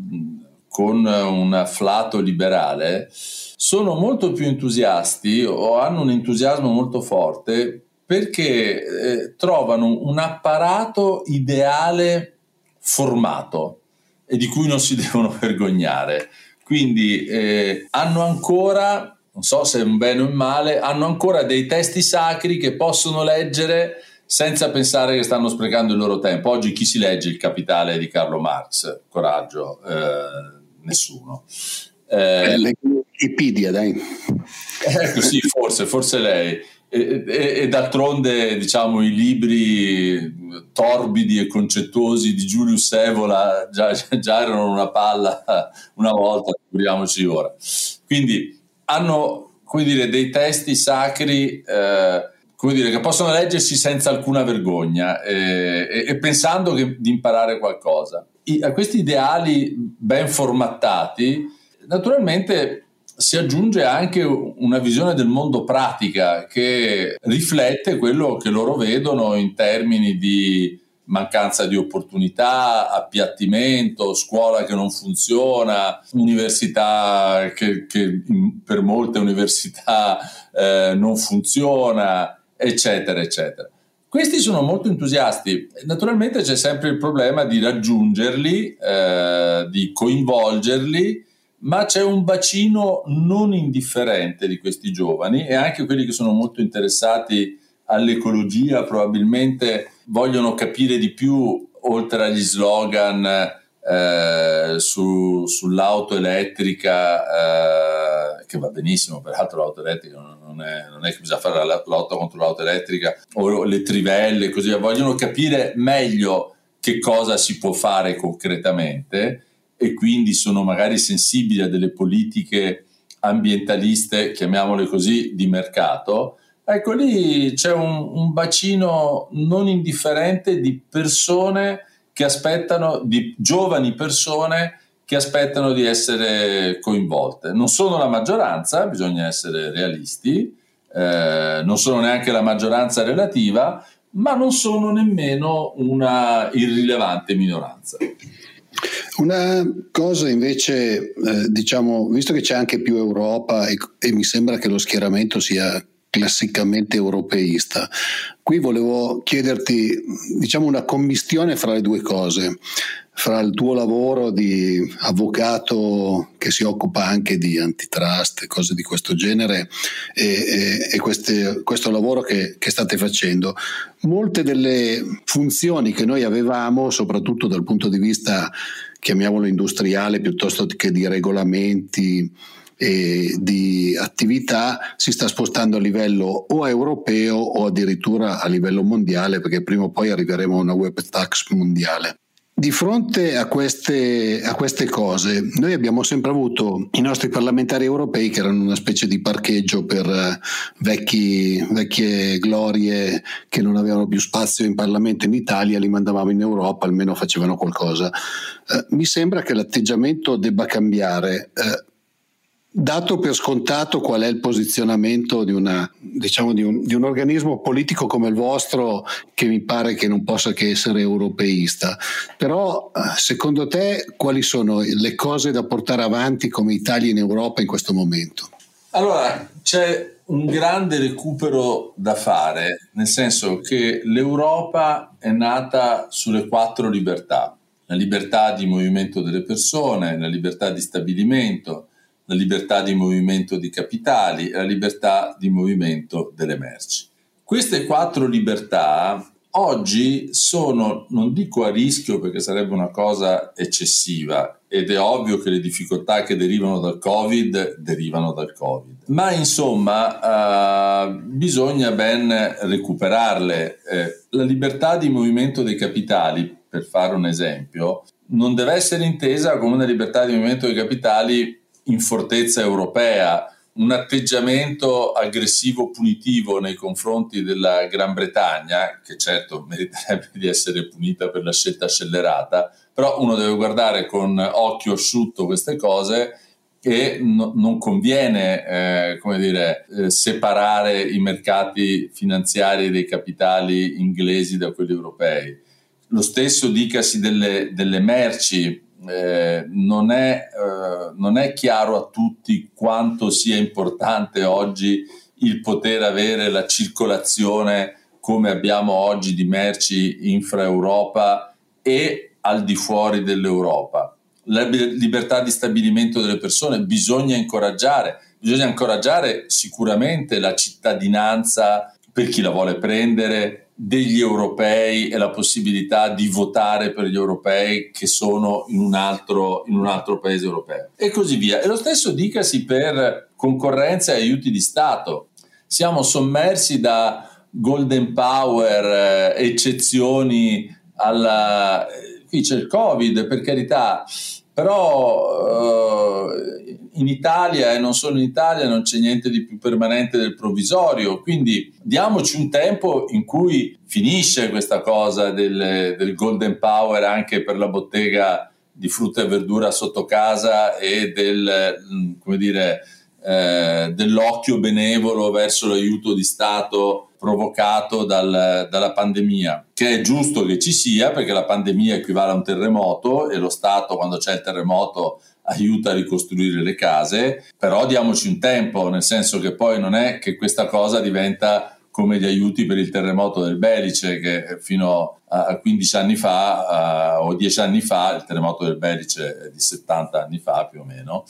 con un afflato liberale sono molto più entusiasti o hanno un entusiasmo molto forte perché eh, trovano un apparato ideale formato e di cui non si devono vergognare. Quindi eh, hanno ancora, non so se è un bene o un male, hanno ancora dei testi sacri che possono leggere senza pensare che stanno sprecando il loro tempo. Oggi chi si legge il capitale di Carlo Marx? Coraggio, eh, nessuno. Eh, Wikipedia, dai. Ecco, sì, forse, forse lei. E, e, d'altronde, diciamo, i libri torbidi e concettuosi di Giulius Evola già, già erano una palla una volta, figuriamoci ora. Quindi hanno, come dire, dei testi sacri eh, come dire, che possono leggersi senza alcuna vergogna eh, e, pensando che, di imparare qualcosa. I, a questi ideali ben formattati, naturalmente si aggiunge anche una visione del mondo pratica che riflette quello che loro vedono in termini di mancanza di opportunità, appiattimento, scuola che non funziona, università che, che per molte università eh, non funziona, eccetera, eccetera. Questi sono molto entusiasti, naturalmente c'è sempre il problema di raggiungerli, eh, di coinvolgerli ma c'è un bacino non indifferente di questi giovani e anche quelli che sono molto interessati all'ecologia probabilmente vogliono capire di più oltre agli slogan eh, su, sull'auto elettrica eh, che va benissimo peraltro l'auto elettrica non è, non è, che bisogna fare la lotta contro l'auto elettrica o le trivelle così vogliono capire meglio che cosa si può fare concretamente e quindi sono magari sensibili a delle politiche ambientaliste, chiamiamole così, di mercato, ecco lì c'è un, un bacino non indifferente di persone che aspettano, di giovani persone che aspettano di essere coinvolte. Non sono la maggioranza, bisogna essere realisti, eh, non sono neanche la maggioranza relativa, ma non sono nemmeno una irrilevante minoranza. Una cosa invece, eh, diciamo, visto che c'è anche più Europa e, e mi sembra che lo schieramento sia classicamente europeista. Qui volevo chiederti, diciamo, una commistione fra le due cose fra il tuo lavoro di avvocato che si occupa anche di antitrust e cose di questo genere e, e, e queste, questo lavoro che, che, state facendo. Molte delle funzioni che noi avevamo, soprattutto dal punto di vista, chiamiamolo industriale, piuttosto che di regolamenti, e di attività si sta spostando a livello o europeo o addirittura a livello mondiale perché prima o poi arriveremo a una web tax mondiale. Di fronte a queste, a queste, cose, noi abbiamo sempre avuto i nostri parlamentari europei che erano una specie di parcheggio per eh, vecchi, vecchie glorie che non avevano più spazio in Parlamento in Italia, li mandavamo in Europa, almeno facevano qualcosa. Eh, mi sembra che l'atteggiamento debba cambiare. Eh, dato per scontato qual è il posizionamento di, una, diciamo di, un, di, un, organismo politico come il vostro, che mi pare che non possa che essere europeista, però eh, secondo te quali sono le cose da portare avanti come Italia in Europa in questo momento? Allora, c'è un grande recupero da fare, nel senso che l'Europa è nata sulle quattro libertà, la libertà di movimento delle persone, la libertà di stabilimento, la libertà di movimento di capitali la libertà di movimento delle merci. Queste quattro libertà oggi sono, non dico a rischio perché sarebbe una cosa eccessiva ed è ovvio che le difficoltà che derivano dal Covid derivano dal Covid, ma insomma eh, bisogna ben recuperarle. Eh, la libertà di movimento dei capitali, per fare un esempio, non deve essere intesa come una libertà di movimento dei capitali in fortezza europea, un atteggiamento aggressivo punitivo nei confronti della Gran Bretagna, che certo meriterebbe di essere punita per la scelta scellerata, però uno deve guardare con occhio asciutto queste cose e no, non conviene eh, come dire, eh, separare i mercati finanziari dei capitali inglesi da quelli europei. Lo stesso dicasi delle, delle merci, eh, non, è, eh, non è chiaro a tutti quanto sia importante oggi il poter avere la circolazione come abbiamo oggi di merci infra-Europa e al di fuori dell'Europa. La libertà di stabilimento delle persone bisogna incoraggiare, bisogna incoraggiare sicuramente la cittadinanza per chi la vuole prendere, degli europei e la possibilità di votare per gli europei che sono in un altro, in un altro paese europeo e così via. E lo stesso dicasi per concorrenza e aiuti di Stato. Siamo sommersi da golden power, eh, eccezioni alla... Qui c'è il Covid, per carità, però eh, in Italia e non solo in Italia non c'è niente di più permanente del provvisorio, quindi diamoci un tempo in cui finisce questa cosa del, del golden power anche per la bottega di frutta e verdura sotto casa e del, mm, come dire, eh, dell'occhio benevolo verso l'aiuto di Stato provocato dal, dalla pandemia, che è giusto che ci sia perché la pandemia equivale a un terremoto e lo Stato quando c'è il terremoto aiuta a ricostruire le case, però diamoci un tempo, nel senso che poi non è che questa cosa diventa come gli aiuti per il terremoto del Belice che fino a 15 anni fa uh, o 10 anni fa, il terremoto del Belice è di 70 anni fa più o meno,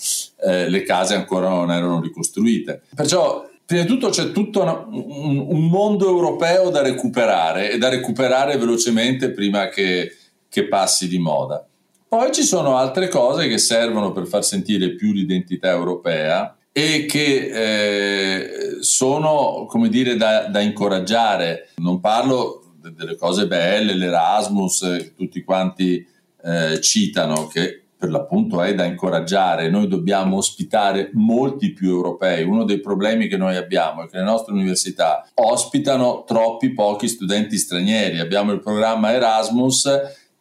eh, le case ancora non erano ricostruite. Perciò prima di tutto c'è tutto un, un, mondo europeo da recuperare e da recuperare velocemente prima che, che passi di moda. Poi ci sono altre cose che servono per far sentire più l'identità europea e che eh, sono, come dire, da, da, incoraggiare. Non parlo delle cose belle, l'Erasmus, che tutti quanti eh, citano, che per l'appunto è da incoraggiare, noi dobbiamo ospitare molti più europei. Uno dei problemi che noi abbiamo è che le nostre università ospitano troppi pochi studenti stranieri. Abbiamo il programma Erasmus,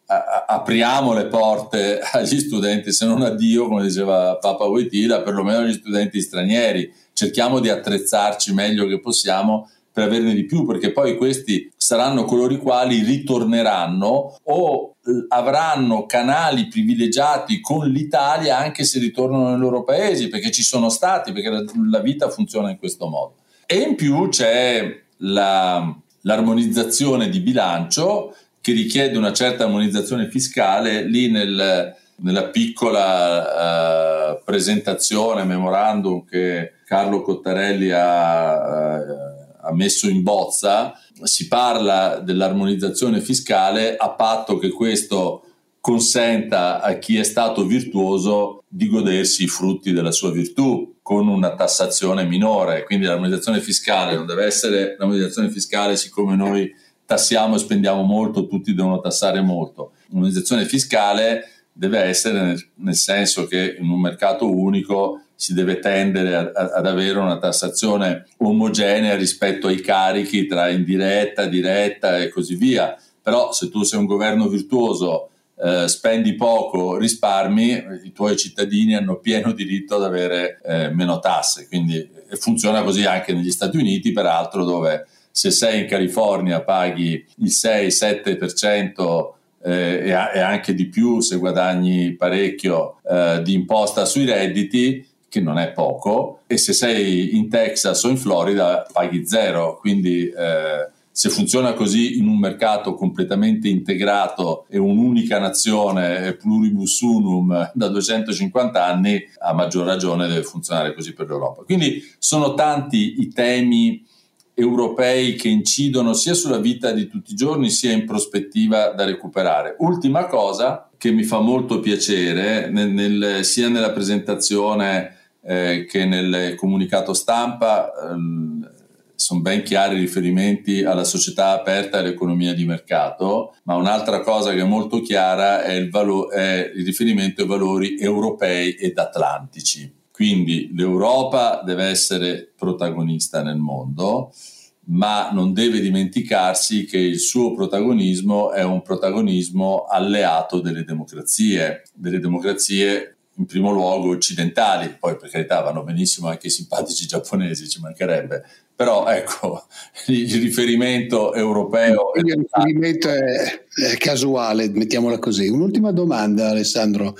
apriamo le porte agli studenti, se non a Dio, come diceva Papa Wojtyla, perlomeno agli studenti stranieri. Cerchiamo di attrezzarci meglio che possiamo per averne di più, perché poi questi saranno coloro i quali ritorneranno o avranno canali privilegiati con l'Italia anche se ritornano nei loro paesi, perché ci sono stati, perché la, la vita funziona in questo modo. E in più c'è la, l'armonizzazione di bilancio che richiede una certa armonizzazione fiscale lì nel, nella piccola uh, presentazione, memorandum che Carlo Cottarelli ha uh, ha messo in bozza, si parla dell'armonizzazione fiscale a patto che questo consenta a chi è stato virtuoso di godersi i frutti della sua virtù con una tassazione minore. Quindi l'armonizzazione fiscale non deve essere l'armonizzazione fiscale siccome noi tassiamo e spendiamo molto, tutti devono tassare molto. L'armonizzazione fiscale deve essere nel, nel senso che in un mercato unico si deve tendere a, a, ad avere una tassazione omogenea rispetto ai carichi tra indiretta, diretta e così via. Però se tu sei un governo virtuoso, eh, spendi poco, risparmi, i tuoi cittadini hanno pieno diritto ad avere eh, meno tasse. Quindi funziona così anche negli Stati Uniti, peraltro, dove se sei in California paghi il 6-7% eh, e, anche di più se guadagni parecchio eh, di imposta sui redditi, che non è poco, e se sei in Texas o in Florida paghi zero, quindi eh, se funziona così in un mercato completamente integrato e un'unica nazione, pluribus unum, da 250 anni, a maggior ragione deve funzionare così per l'Europa. Quindi sono tanti i temi europei che incidono sia sulla vita di tutti i giorni sia in prospettiva da recuperare. Ultima cosa che mi fa molto piacere, nel, nel, sia nella presentazione eh, che nel comunicato stampa ehm, sono ben chiari i riferimenti alla società aperta e all'economia di mercato, ma un'altra cosa che è molto chiara è il, valo- è il riferimento ai valori europei ed atlantici. Quindi l'Europa deve essere protagonista nel mondo, ma non deve dimenticarsi che il suo protagonismo è un protagonismo alleato delle democrazie, delle democrazie in primo luogo occidentali, poi per carità vanno benissimo anche i simpatici giapponesi, ci mancherebbe, però ecco, il riferimento europeo... Il riferimento è, è, casuale, mettiamola così. Un'ultima domanda Alessandro,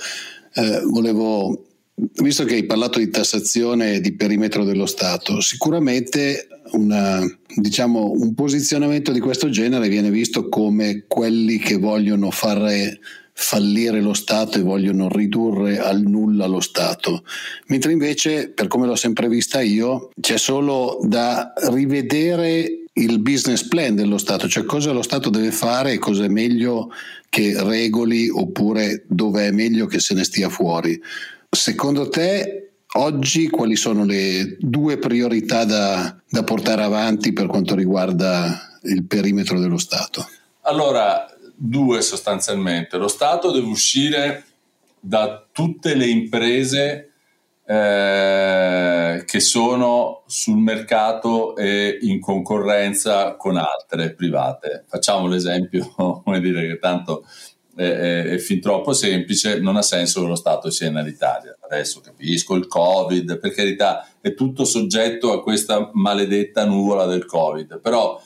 eh, volevo, visto che hai parlato di tassazione e di perimetro dello Stato, sicuramente una, diciamo, un posizionamento di questo genere viene visto come quelli che vogliono fare fallire lo Stato e vogliono ridurre al nulla lo Stato, mentre invece, per come l'ho sempre vista io, c'è solo da rivedere il business plan dello Stato, cioè cosa lo Stato deve fare e cosa è meglio che regoli oppure dove è meglio che se ne stia fuori. Secondo te oggi quali sono le due priorità da, da portare avanti per quanto riguarda il perimetro dello Stato? Allora, due sostanzialmente. Lo Stato deve uscire da tutte le imprese eh, che sono sul mercato e in concorrenza con altre private. Facciamo l'esempio, come dire che tanto è, è, fin troppo semplice, non ha senso che lo Stato sia nell'Italia. Adesso capisco il Covid, per carità, è tutto soggetto a questa maledetta nuvola del Covid, però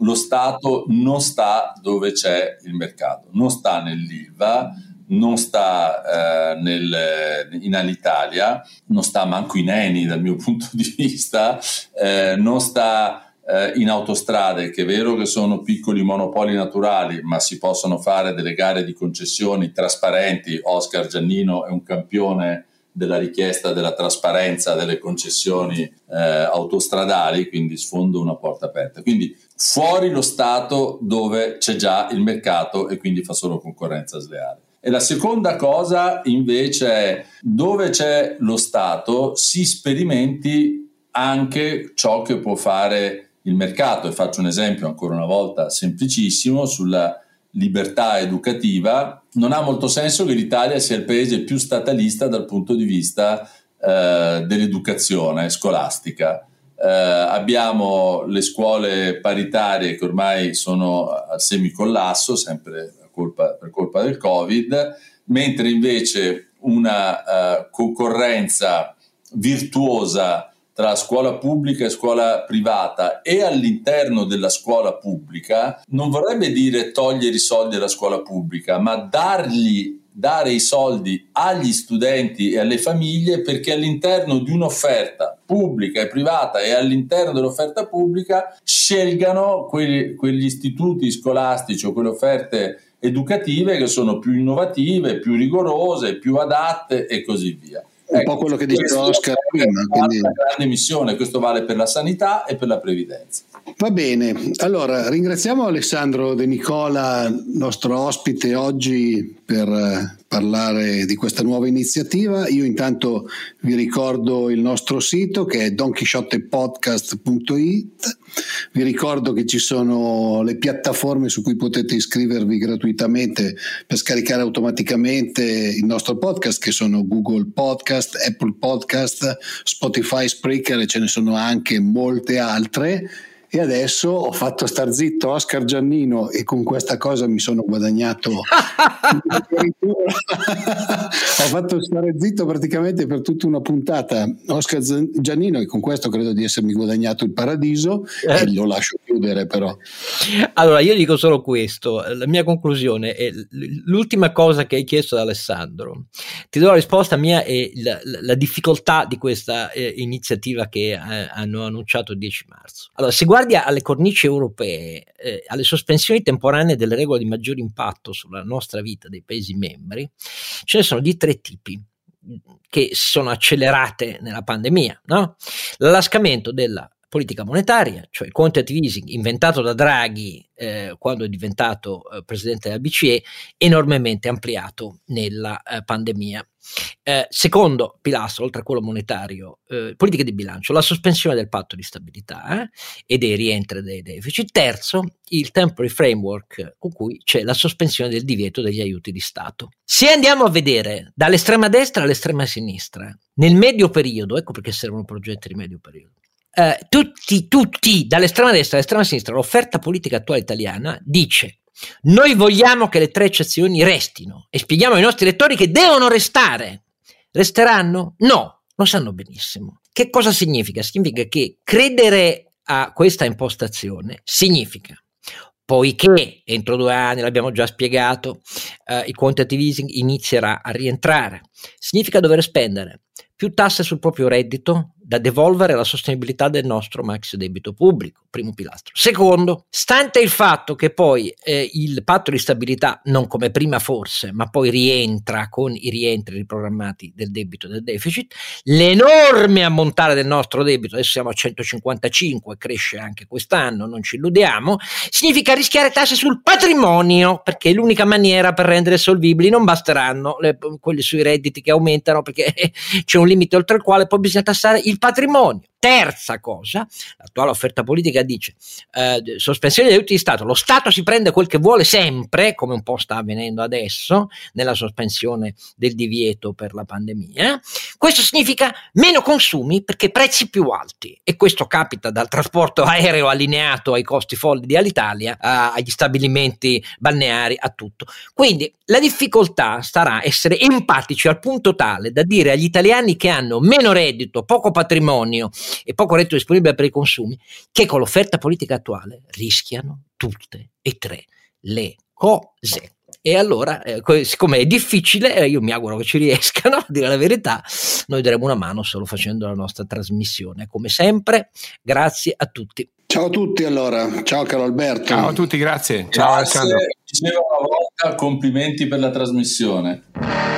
lo Stato non sta dove c'è il mercato, non sta nell'ILVA, non sta eh, nel, in Alitalia, non sta manco in Eni dal mio punto di vista, eh, non sta eh, in autostrade, che è vero che sono piccoli monopoli naturali, ma si possono fare delle gare di concessioni trasparenti. Oscar Giannino è un campione della richiesta della trasparenza delle concessioni eh, autostradali, quindi sfondo una porta aperta. Quindi fuori lo Stato dove c'è già il mercato e quindi fa solo concorrenza sleale. E la seconda cosa invece è dove c'è lo Stato si sperimenti anche ciò che può fare il mercato. E faccio un esempio ancora una volta semplicissimo sulla libertà educativa non ha molto senso che l'Italia sia il paese più statalista dal punto di vista eh, dell'educazione scolastica. Eh, abbiamo le scuole paritarie che ormai sono al semicollasso, sempre colpa, per colpa del Covid, mentre invece una uh, concorrenza virtuosa tra scuola pubblica e scuola privata e all'interno della scuola pubblica non vorrebbe dire togliere i soldi alla scuola pubblica, ma dargli dare i soldi agli studenti e alle famiglie perché all'interno di un'offerta pubblica e privata e all'interno dell'offerta pubblica scelgano quelli, quegli istituti scolastici o quelle offerte educative che sono più innovative, più rigorose, più adatte e così via. Un ecco, po' quello che diceva Oscar prima. Quindi... Una grande missione, questo vale per la sanità e per la previdenza. Va bene, allora ringraziamo Alessandro De Nicola, nostro ospite oggi per eh, parlare di questa nuova iniziativa. Io intanto vi ricordo il nostro sito che è donchisciottepodcast.it. Vi ricordo che ci sono le piattaforme su cui potete iscrivervi gratuitamente per scaricare automaticamente il nostro podcast che sono Google Podcast, Apple Podcast, Spotify, Spreaker e ce ne sono anche molte altre e adesso ho fatto star zitto Oscar Giannino e con questa cosa mi sono guadagnato ho fatto stare zitto praticamente per tutta una puntata Oscar Giannino e con questo credo di essermi guadagnato il paradiso eh. e lo lascio chiudere però. Allora io dico solo questo la mia conclusione è l'ultima cosa che hai chiesto ad Alessandro. Ti do la risposta mia e la, la, difficoltà di questa eh, iniziativa che eh, hanno annunciato il 10 marzo. Allora se guardi alle cornici europee, eh, alle sospensioni temporanee delle regole di maggior impatto sulla nostra vita dei Paesi membri, ce ne sono di tre tipi che sono accelerate nella pandemia. No? L'allascamento della politica monetaria, cioè il quantitative easing inventato da Draghi eh, quando è diventato eh, presidente della BCE, enormemente ampliato nella eh, pandemia. Eh, secondo pilastro, oltre a quello monetario, eh, politica di bilancio, la sospensione del patto di stabilità eh, e dei rientri dei deficit. Terzo, il temporary framework con cui c'è la sospensione del divieto degli aiuti di Stato. Se andiamo a vedere dall'estrema destra all'estrema sinistra, nel medio periodo, ecco perché servono progetti di medio periodo, eh, tutti, tutti, dall'estrema destra all'estrema sinistra, l'offerta politica attuale italiana dice noi vogliamo che le tre eccezioni restino e spieghiamo ai nostri lettori che devono restare. Resteranno? No, lo sanno benissimo. Che cosa significa? Significa che credere a questa impostazione significa poiché entro due anni, l'abbiamo già spiegato, eh, il quantitative easing inizierà a rientrare, significa dover spendere più tasse sul proprio reddito da devolvere alla sostenibilità del nostro max debito pubblico, primo pilastro. Secondo, stante il fatto che poi eh, il patto di stabilità, non come prima forse, ma poi rientra con i rientri riprogrammati del debito e del deficit, l'enorme ammontare del nostro debito, adesso siamo a 155, cresce anche quest'anno, non ci illudiamo, significa rischiare tasse sul patrimonio, perché è l'unica maniera per rendere solvibili, non basteranno le, quelli sui redditi che aumentano, perché c'è un limite oltre il quale poi bisogna tassare il patrimonio. Terza cosa, l'attuale offerta politica dice eh, sospensione degli aiuti di Stato, lo Stato si prende quel che vuole sempre, come un po' sta avvenendo adesso nella sospensione del divieto per la pandemia. Questo significa meno consumi perché prezzi più alti e questo capita dal trasporto aereo allineato ai costi folli di Alitalia agli stabilimenti balneari, a tutto. Quindi la difficoltà sarà essere empatici al punto tale da dire agli italiani che hanno meno reddito, poco patrimonio e poco reddito disponibile per i consumi, che con l'offerta politica attuale rischiano tutte e tre le cose. E allora, eh, siccome è difficile, eh, io mi auguro che ci riescano, a dire la verità, noi daremo una mano solo facendo la nostra trasmissione. Come sempre, grazie a tutti. Ciao a tutti allora, ciao caro Alberto. Ciao a tutti, grazie. Ciao grazie. Alessandro. Dicevo una volta complimenti per la trasmissione.